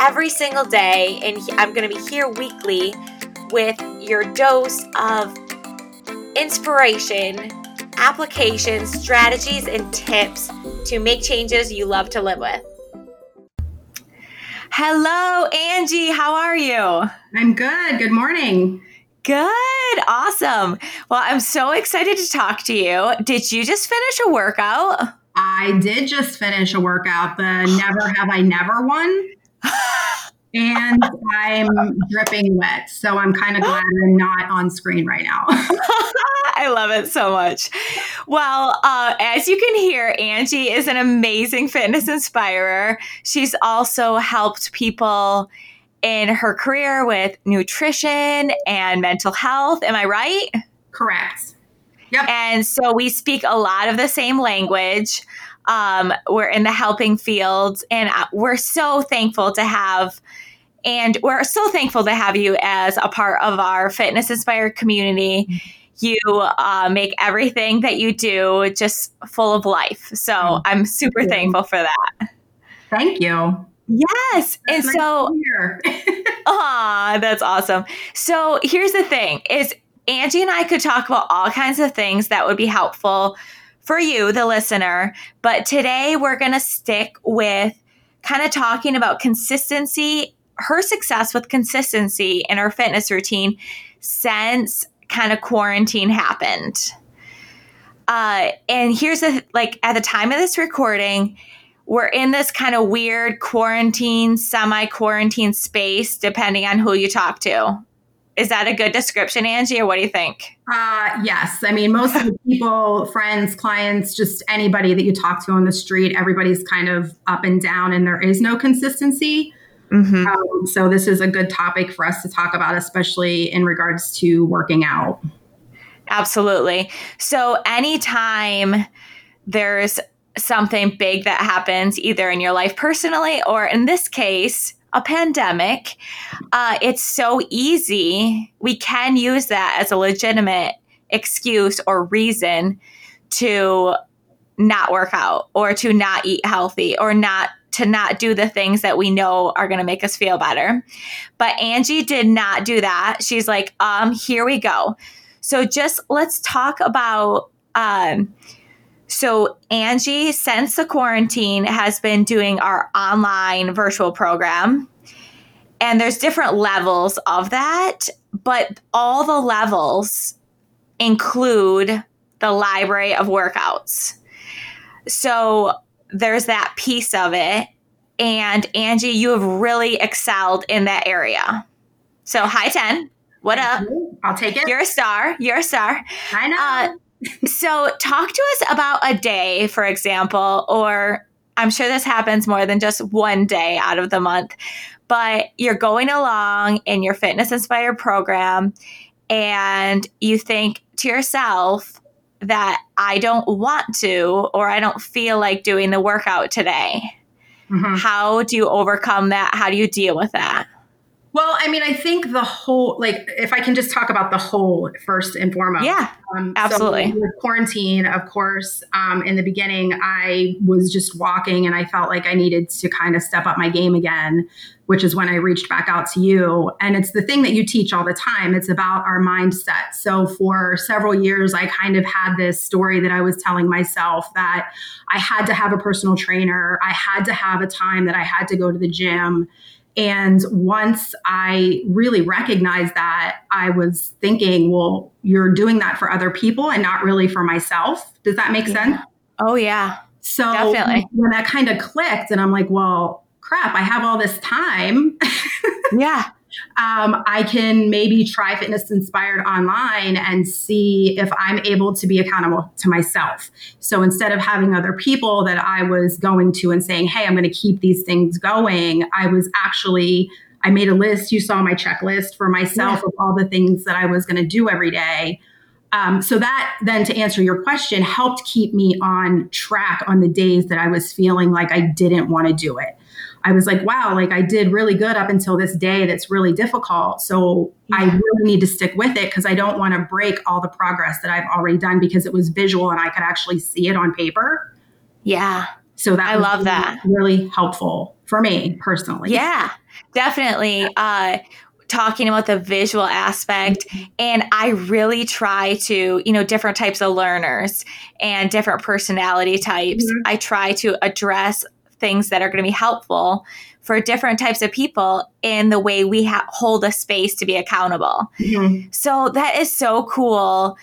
every single day. And I'm going to be here weekly with your dose of inspiration, applications, strategies, and tips to make changes you love to live with. Hello, Angie. How are you? I'm good. Good morning. Good. Awesome. Well, I'm so excited to talk to you. Did you just finish a workout? I did just finish a workout, the Never Have I Never one. And I'm dripping wet. So I'm kind of glad I'm not on screen right now. I love it so much. Well, uh, as you can hear, Angie is an amazing fitness inspirer. She's also helped people in her career with nutrition and mental health. Am I right? Correct. Yep. And so we speak a lot of the same language. Um, we're in the helping field, and we're so thankful to have. And we're so thankful to have you as a part of our fitness inspired community. You uh, make everything that you do just full of life. So mm. I'm super thankful for that. Thank you. Yes. That's and nice so Ah, that's awesome. So here's the thing is Angie and I could talk about all kinds of things that would be helpful for you, the listener. But today we're going to stick with kind of talking about consistency, her success with consistency in her fitness routine since kind of quarantine happened. Uh, and here's the like at the time of this recording, we're in this kind of weird quarantine, semi quarantine space, depending on who you talk to. Is that a good description, Angie, or what do you think? Uh, yes. I mean, most of the people, friends, clients, just anybody that you talk to on the street, everybody's kind of up and down, and there is no consistency. Mm-hmm. Um, so, this is a good topic for us to talk about, especially in regards to working out. Absolutely. So, anytime there's something big that happens either in your life personally or in this case, a pandemic, uh, it's so easy. We can use that as a legitimate excuse or reason to not work out or to not eat healthy or not to not do the things that we know are going to make us feel better. But Angie did not do that. She's like, um, here we go. So just let's talk about um, so, Angie, since the quarantine, has been doing our online virtual program. And there's different levels of that, but all the levels include the library of workouts. So, there's that piece of it. And Angie, you have really excelled in that area. So, hi, 10. What up? I'll take it. You're a star. You're a star. I know. Uh, so, talk to us about a day, for example, or I'm sure this happens more than just one day out of the month, but you're going along in your fitness inspired program and you think to yourself that I don't want to or I don't feel like doing the workout today. Mm-hmm. How do you overcome that? How do you deal with that? Well, I mean, I think the whole, like, if I can just talk about the whole first and foremost. Yeah, um, absolutely. So with quarantine, of course, um, in the beginning, I was just walking and I felt like I needed to kind of step up my game again, which is when I reached back out to you. And it's the thing that you teach all the time. It's about our mindset. So for several years, I kind of had this story that I was telling myself that I had to have a personal trainer, I had to have a time that I had to go to the gym and once I really recognized that, I was thinking, well, you're doing that for other people and not really for myself. Does that make yeah. sense? Oh, yeah. So Definitely. when that kind of clicked, and I'm like, well, crap, I have all this time. yeah. Um, I can maybe try Fitness Inspired online and see if I'm able to be accountable to myself. So instead of having other people that I was going to and saying, hey, I'm going to keep these things going, I was actually I made a list. You saw my checklist for myself yeah. of all the things that I was going to do every day. Um, so that then to answer your question helped keep me on track on the days that I was feeling like I didn't want to do it. I was like, wow, like I did really good up until this day that's really difficult. So yeah. I really need to stick with it because I don't want to break all the progress that I've already done because it was visual and I could actually see it on paper. Yeah. So that I love really, that. Really helpful for me personally. Yeah, definitely. Uh, talking about the visual aspect mm-hmm. and i really try to you know different types of learners and different personality types mm-hmm. i try to address things that are going to be helpful for different types of people in the way we ha- hold a space to be accountable. Mm-hmm. So that is so cool.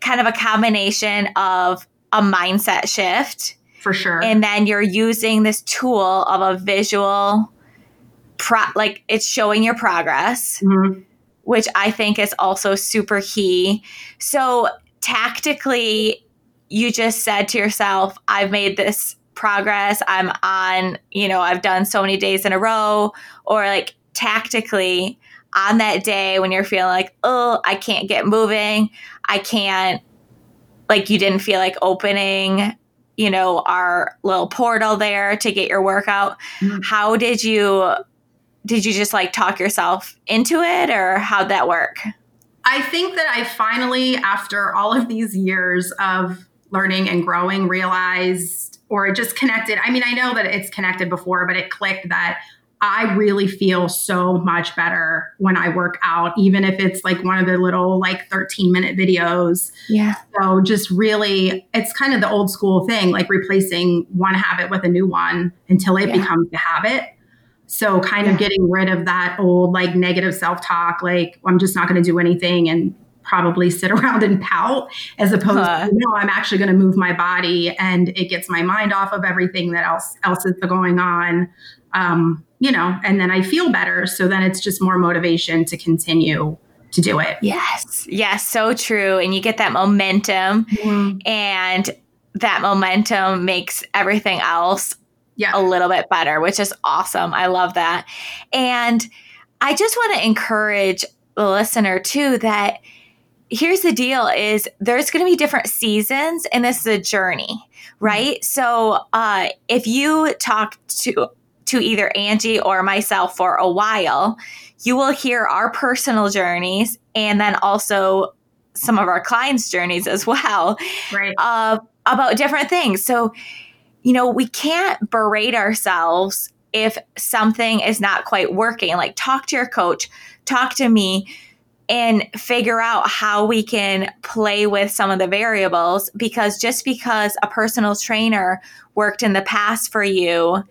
Kind of a combination of a mindset shift. For sure. And then you're using this tool of a visual, pro- like it's showing your progress, mm-hmm. which I think is also super key. So tactically, you just said to yourself, I've made this progress. I'm on, you know, I've done so many days in a row, or like tactically on that day when you're feeling like, oh, I can't get moving, I can't, like, you didn't feel like opening, you know, our little portal there to get your workout. Mm-hmm. How did you? Did you just like talk yourself into it or how'd that work? I think that I finally, after all of these years of learning and growing, realized or it just connected. I mean, I know that it's connected before, but it clicked that I really feel so much better when I work out, even if it's like one of the little like 13 minute videos. Yeah. So just really, it's kind of the old school thing, like replacing one habit with a new one until it yeah. becomes a habit. So kind yeah. of getting rid of that old like negative self talk, like I'm just not going to do anything and probably sit around and pout as opposed huh. to no i'm actually going to move my body and it gets my mind off of everything that else else is going on um, you know and then i feel better. So then it's just more motivation to continue to do it. Yes. Yes. So true. And you get that momentum. Mm-hmm. and that momentum makes everything else yeah. a little bit better which is awesome. I love that. And i just want to encourage the listener too that here's the deal is there's going to be different seasons and this is a journey mm-hmm. right so uh, if you talk to to either angie or myself for a while you will hear our personal journeys and then also some of our clients journeys as well right. uh, about different things. So you know we can't berate ourselves if something is not quite working. Like talk to your coach talk to me and figure out how we can play with some of the variables because just because a personal trainer worked in the past for you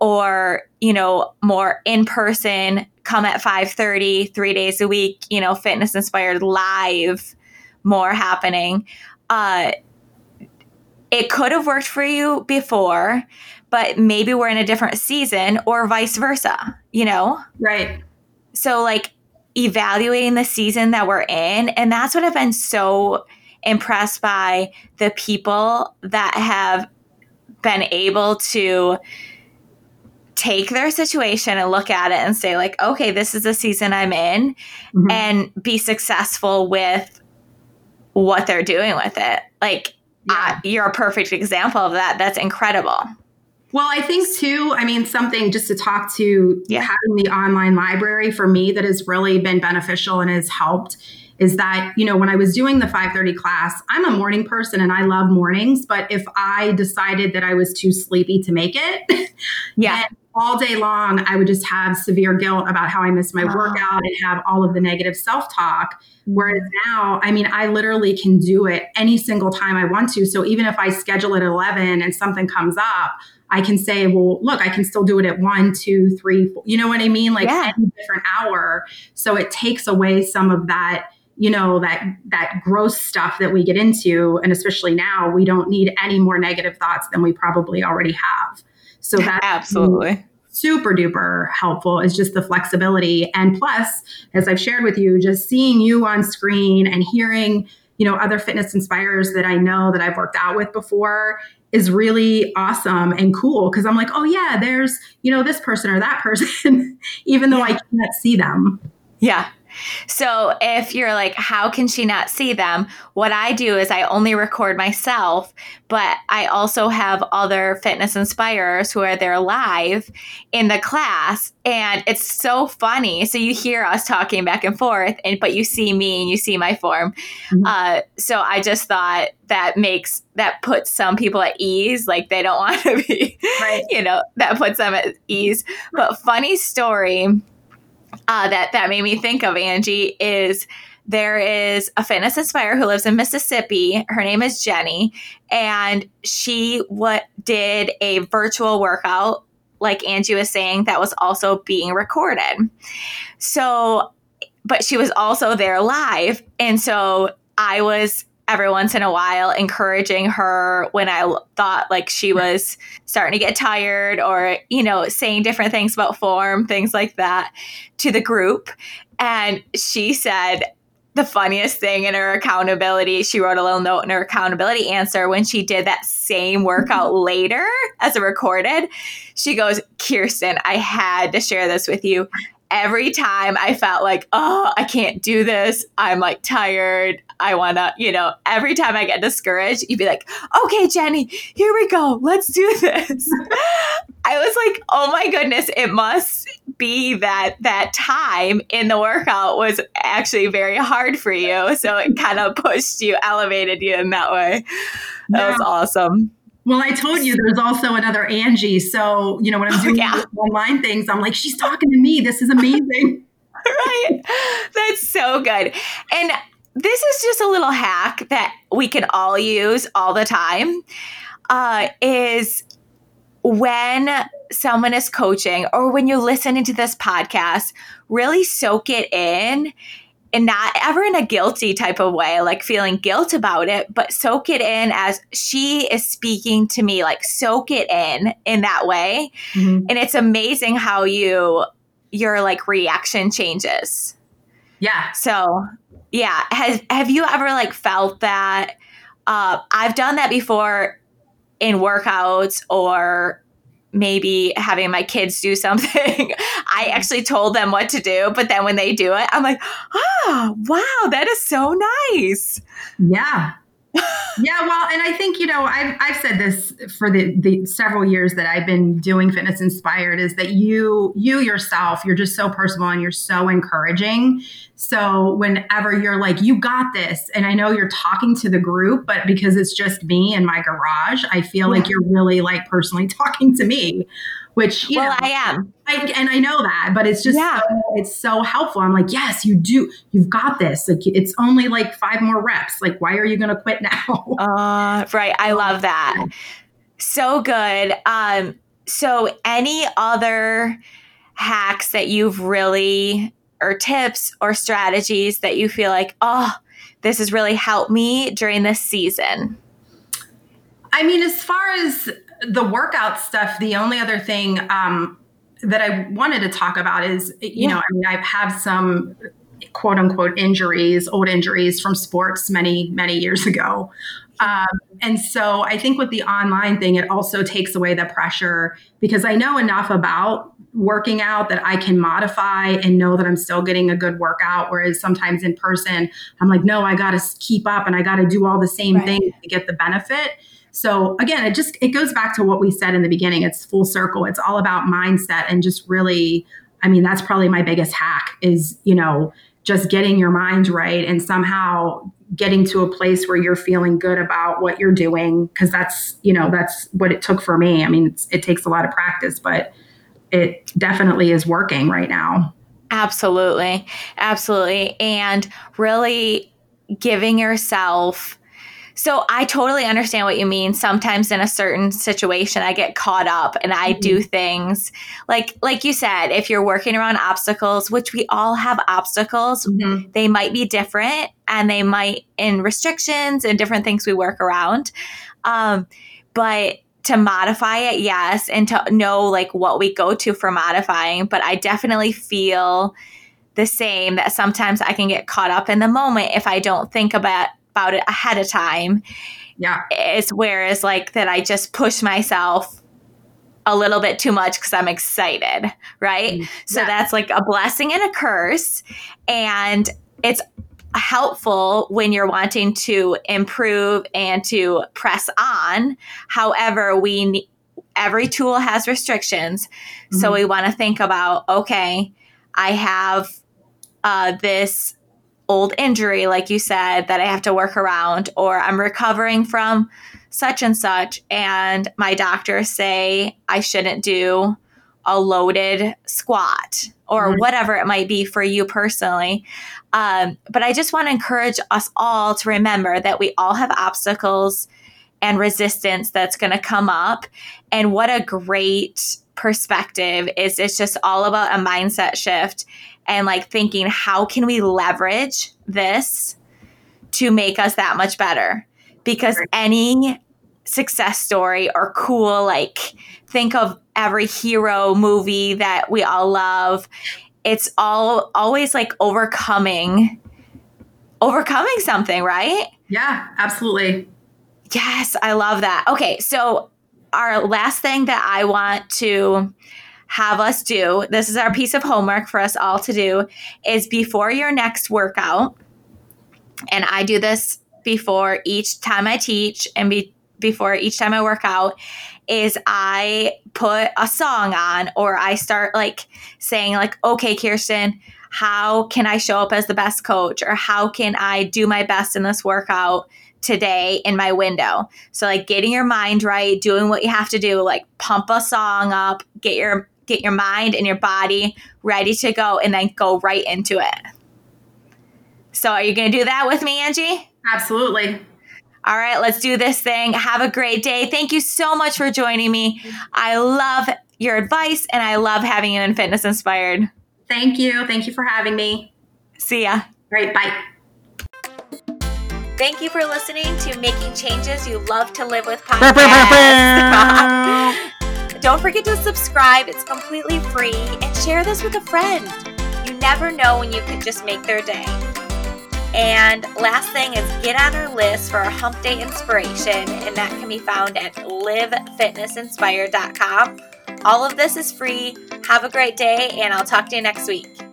or you know more in person come at 5:30 3 days a week you know fitness inspired live more happening uh it could have worked for you before but maybe we're in a different season or vice versa you know? Right. So like evaluating the season that we're in. And that's what I've been so impressed by the people that have been able to take their situation and look at it and say like okay this is the season i'm in mm-hmm. and be successful with what they're doing with it like yeah. uh, you're a perfect example of that that's incredible well, I think too, I mean, something just to talk to yeah. having the online library for me that has really been beneficial and has helped is that, you know, when I was doing the 530 class, I'm a morning person and I love mornings, but if I decided that I was too sleepy to make it, yeah. all day long, I would just have severe guilt about how I missed my workout and have all of the negative self talk. Whereas mm-hmm. now, I mean, I literally can do it any single time I want to. So even if I schedule it at 11 and something comes up, I can say, well, look, I can still do it at one, two, three, four, you know what I mean? Like yeah. any different hour. So it takes away some of that, you know, that that gross stuff that we get into. And especially now, we don't need any more negative thoughts than we probably already have. So that's absolutely super duper helpful is just the flexibility. And plus, as I've shared with you, just seeing you on screen and hearing, you know, other fitness inspirers that I know that I've worked out with before is really awesome and cool because I'm like, oh yeah, there's, you know, this person or that person, even though I can't see them. Yeah. So if you're like, how can she not see them? What I do is I only record myself, but I also have other fitness inspirers who are there live in the class. And it's so funny. So you hear us talking back and forth, and but you see me and you see my form. Mm-hmm. Uh, so I just thought that makes that puts some people at ease like they don't want to be right. you know that puts them at ease but funny story uh, that that made me think of Angie is there is a fitness inspire who lives in Mississippi. Her name is Jenny, and she what did a virtual workout, like Angie was saying, that was also being recorded. So, but she was also there live, and so I was every once in a while encouraging her when I thought like she hmm. was starting to get tired or, you know, saying different things about form, things like that to the group. And she said, the funniest thing in her accountability, she wrote a little note in her accountability answer when she did that same workout later as a recorded. She goes, Kirsten, I had to share this with you every time I felt like, oh, I can't do this. I'm like tired. I want to, you know, every time I get discouraged, you'd be like, okay, Jenny, here we go. Let's do this. I was like, oh my goodness, it must be that that time in the workout was actually very hard for you. So it kind of pushed you, elevated you in that way. That yeah. was awesome. Well, I told you there's also another Angie. So, you know, when I'm oh, doing oh, yeah. online things, I'm like, she's talking to me. This is amazing. right. That's so good. And this is just a little hack that we can all use all the time. Uh, is when someone is coaching or when you're listening to this podcast, really soak it in and not ever in a guilty type of way, like feeling guilt about it, but soak it in as she is speaking to me, like soak it in in that way. Mm-hmm. And it's amazing how you, your like reaction changes. Yeah. So, yeah. Has, have you ever like felt that? Uh, I've done that before in workouts or maybe having my kids do something. I mm-hmm. actually told them what to do, but then when they do it, I'm like, oh, wow, that is so nice. Yeah yeah, well, and I think you know I've I've said this for the the several years that I've been doing fitness inspired is that you you yourself you're just so personal and you're so encouraging. So whenever you're like you got this, and I know you're talking to the group, but because it's just me in my garage, I feel yeah. like you're really like personally talking to me which well, know, I am, I, and I know that, but it's just yeah. so, it's so helpful. I'm like, yes, you do, you've got this. Like, it's only like five more reps. Like, why are you going to quit now? uh, right. I love that. So good. Um, so any other hacks that you've really or tips or strategies that you feel like, oh, this has really helped me during this season? I mean, as far as the workout stuff, the only other thing um, that I wanted to talk about is, you yeah. know, I mean, I've had some quote unquote injuries, old injuries from sports many, many years ago. Um, and so I think with the online thing, it also takes away the pressure because I know enough about working out that I can modify and know that I'm still getting a good workout. Whereas sometimes in person, I'm like, no, I got to keep up and I got to do all the same right. things to get the benefit. So again, it just it goes back to what we said in the beginning. It's full circle. It's all about mindset and just really I mean, that's probably my biggest hack is, you know, just getting your mind right and somehow getting to a place where you're feeling good about what you're doing because that's, you know, that's what it took for me. I mean, it takes a lot of practice, but it definitely is working right now. Absolutely. Absolutely. And really giving yourself so I totally understand what you mean. Sometimes in a certain situation, I get caught up and I mm-hmm. do things like, like you said, if you're working around obstacles, which we all have obstacles, mm-hmm. they might be different and they might in restrictions and different things we work around. Um, but to modify it, yes, and to know like what we go to for modifying, but I definitely feel the same that sometimes I can get caught up in the moment if I don't think about about it ahead of time. Yeah. It's whereas like that I just push myself a little bit too much because I'm excited, right? Mm, yeah. So that's like a blessing and a curse. And it's helpful when you're wanting to improve and to press on. However, we every tool has restrictions. Mm-hmm. So we want to think about okay, I have uh, this old injury, like you said, that I have to work around, or I'm recovering from such and such, and my doctors say I shouldn't do a loaded squat or mm-hmm. whatever it might be for you personally. Um, but I just want to encourage us all to remember that we all have obstacles and resistance that's going to come up. And what a great perspective is it's just all about a mindset shift and like thinking, how can we leverage this to make us that much better? Because any success story or cool, like, think of every hero movie that we all love. It's all always like overcoming overcoming something, right? Yeah, absolutely. Yes, I love that. Okay, so our last thing that I want to have us do, this is our piece of homework for us all to do, is before your next workout, and I do this before each time I teach and be, before each time I work out, is I put a song on or I start like saying like, okay, Kirsten, how can I show up as the best coach or how can I do my best in this workout today in my window? So like getting your mind right, doing what you have to do, like pump a song up, get your get your mind and your body ready to go and then go right into it. So are you going to do that with me, Angie? Absolutely. All right, let's do this thing. Have a great day. Thank you so much for joining me. I love your advice and I love having you in Fitness Inspired. Thank you. Thank you for having me. See ya. Great. Bye. Thank you for listening to Making Changes You Love to Live with podcast. Don't forget to subscribe, it's completely free, and share this with a friend. You never know when you could just make their day. And last thing is get on our list for our hump day inspiration, and that can be found at livefitnessinspired.com. All of this is free. Have a great day, and I'll talk to you next week.